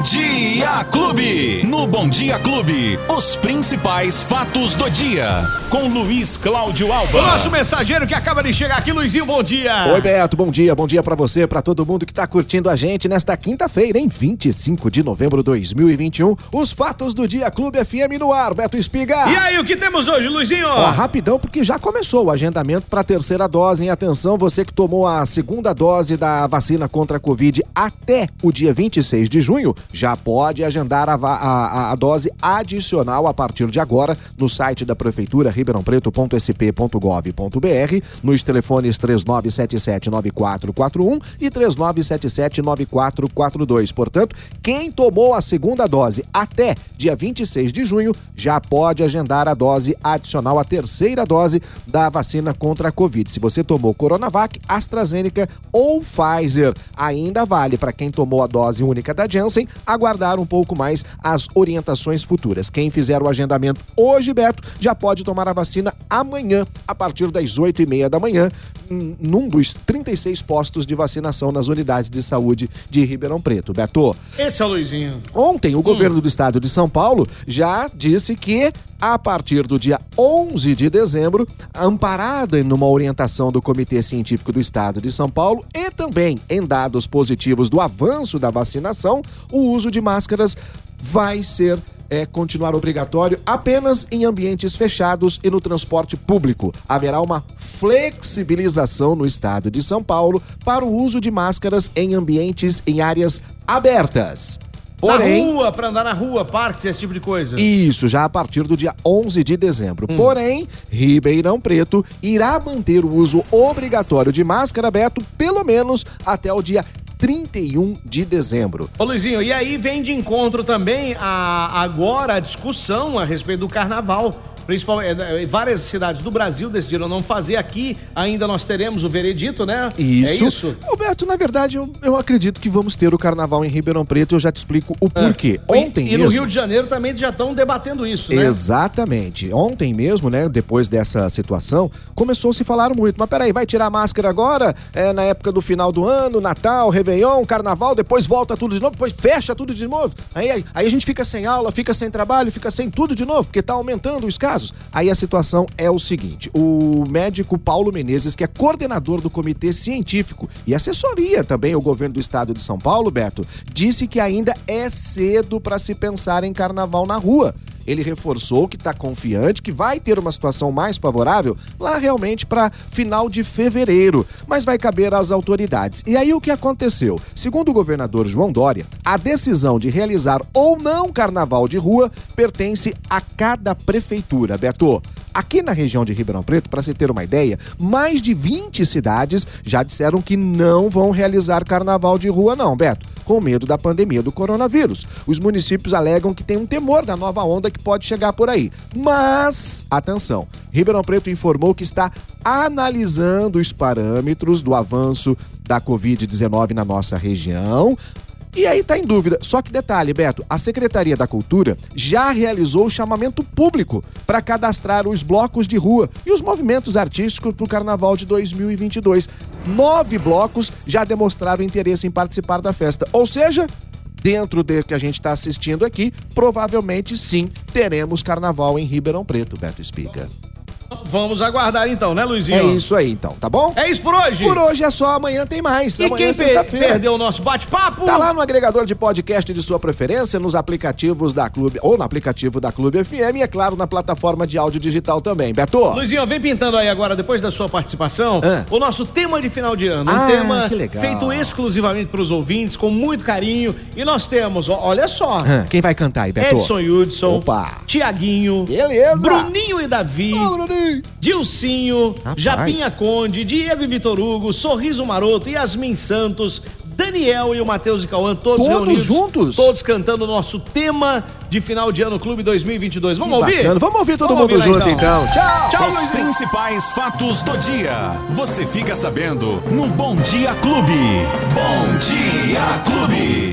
Bom Dia Clube. No Bom Dia Clube, os principais fatos do dia. Com Luiz Cláudio Alba. O nosso mensageiro que acaba de chegar aqui, Luizinho, bom dia. Oi, Beto, bom dia. Bom dia pra você, pra todo mundo que tá curtindo a gente nesta quinta-feira, em 25 de novembro de 2021. Os fatos do dia Clube FM no ar, Beto Espiga. E aí, o que temos hoje, Luizinho? Ó, rapidão, porque já começou o agendamento para a terceira dose. Em atenção, você que tomou a segunda dose da vacina contra a Covid até o dia 26 de junho, já pode agendar a, a- a- dose adicional a partir de agora no site da Prefeitura, ribeirãopreto.sp.gov.br, nos telefones 3977-9441 e 3977-9442. Portanto, quem tomou a segunda dose até dia 26 de junho já pode agendar a dose adicional, a terceira dose da vacina contra a Covid. Se você tomou Coronavac, AstraZeneca ou Pfizer, ainda vale para quem tomou a dose única da Janssen aguardar um pouco mais as orientações futuras. Quem fizer o agendamento hoje, Beto, já pode tomar a vacina amanhã, a partir das 8 e meia da manhã, hum, num dos 36 postos de vacinação nas unidades de saúde de Ribeirão Preto. Beto, Esse é o Luizinho. Ontem, o governo do estado de São Paulo já disse que, a partir do dia 11 de dezembro, amparada numa orientação do Comitê Científico do Estado de São Paulo e também em dados positivos do avanço da vacinação, o uso de máscaras vai ser. É, continuar obrigatório apenas em ambientes fechados e no transporte público. Haverá uma flexibilização no estado de São Paulo para o uso de máscaras em ambientes em áreas abertas. Porém, na rua, pra andar na rua, parques, esse tipo de coisa. isso já a partir do dia 11 de dezembro. Porém, Ribeirão Preto irá manter o uso obrigatório de máscara, Beto, pelo menos até o dia 31 de dezembro. Ô Luizinho, e aí vem de encontro também a, agora a discussão a respeito do carnaval. Principalmente, eh, várias cidades do Brasil decidiram não fazer aqui. Ainda nós teremos o veredito, né? Isso. É isso? Roberto, na verdade, eu, eu acredito que vamos ter o carnaval em Ribeirão Preto. Eu já te explico o porquê. E- Ontem e, mesmo. no Rio de Janeiro também já estão debatendo isso, né? Exatamente. Ontem mesmo, né, depois dessa situação, começou a se falar muito. Mas peraí, vai tirar a máscara agora? É na época do final do ano, Natal, Réveillon, Carnaval, depois volta tudo de novo, depois fecha tudo de novo. Aí, aí, aí a gente fica sem aula, fica sem trabalho, fica sem tudo de novo, porque tá aumentando os casos. Aí a situação é o seguinte: o médico Paulo Menezes, que é coordenador do comitê científico e assessoria também o governo do estado de São Paulo, Beto, disse que ainda é cedo para se pensar em carnaval na rua. Ele reforçou que está confiante que vai ter uma situação mais favorável lá realmente para final de fevereiro, mas vai caber às autoridades. E aí o que aconteceu? Segundo o governador João Dória, a decisão de realizar ou não carnaval de rua pertence a cada prefeitura, Beto. Aqui na região de Ribeirão Preto, para se ter uma ideia, mais de 20 cidades já disseram que não vão realizar carnaval de rua, não, Beto, com medo da pandemia do coronavírus. Os municípios alegam que tem um temor da nova onda que pode chegar por aí. Mas, atenção, Ribeirão Preto informou que está analisando os parâmetros do avanço da Covid-19 na nossa região. E aí tá em dúvida. Só que detalhe, Beto, a Secretaria da Cultura já realizou o chamamento público para cadastrar os blocos de rua e os movimentos artísticos para o Carnaval de 2022. Nove blocos já demonstraram interesse em participar da festa. Ou seja, dentro do que a gente está assistindo aqui, provavelmente sim teremos Carnaval em Ribeirão Preto, Beto Espiga. Vamos aguardar então, né, Luizinho? É isso aí então, tá bom? É isso por hoje. Por hoje é só, amanhã tem mais. E amanhã quem é per sexta-feira. perdeu o nosso bate-papo? Tá lá no agregador de podcast de sua preferência, nos aplicativos da Clube, ou no aplicativo da Clube FM e, é claro, na plataforma de áudio digital também. Beto! Luizinho, vem pintando aí agora, depois da sua participação, Ah. o nosso tema de final de ano. Um Ah, tema feito exclusivamente para os ouvintes, com muito carinho. E nós temos, olha só, Ah, Quem vai cantar aí, Beto? Edson Hudson, Opa. Tiaguinho, Beleza. Bruninho e Davi, Ô, Bruninho. Dilcinho, Rapaz. Japinha Conde, Diego e Vitor Hugo, Sorriso Maroto, Yasmin Santos, Daniel e o Matheus e Cauã, todos, Todos reunidos. juntos? Todos cantando o nosso tema de final de ano Clube 2022. Vamos ouvir? Bacana. Vamos ouvir todo Vamos mundo ouvir junto, então. Tchau! Tchau, Os Luizinho. principais fatos do dia. Você fica sabendo no Bom Dia Clube. Bom Dia Clube.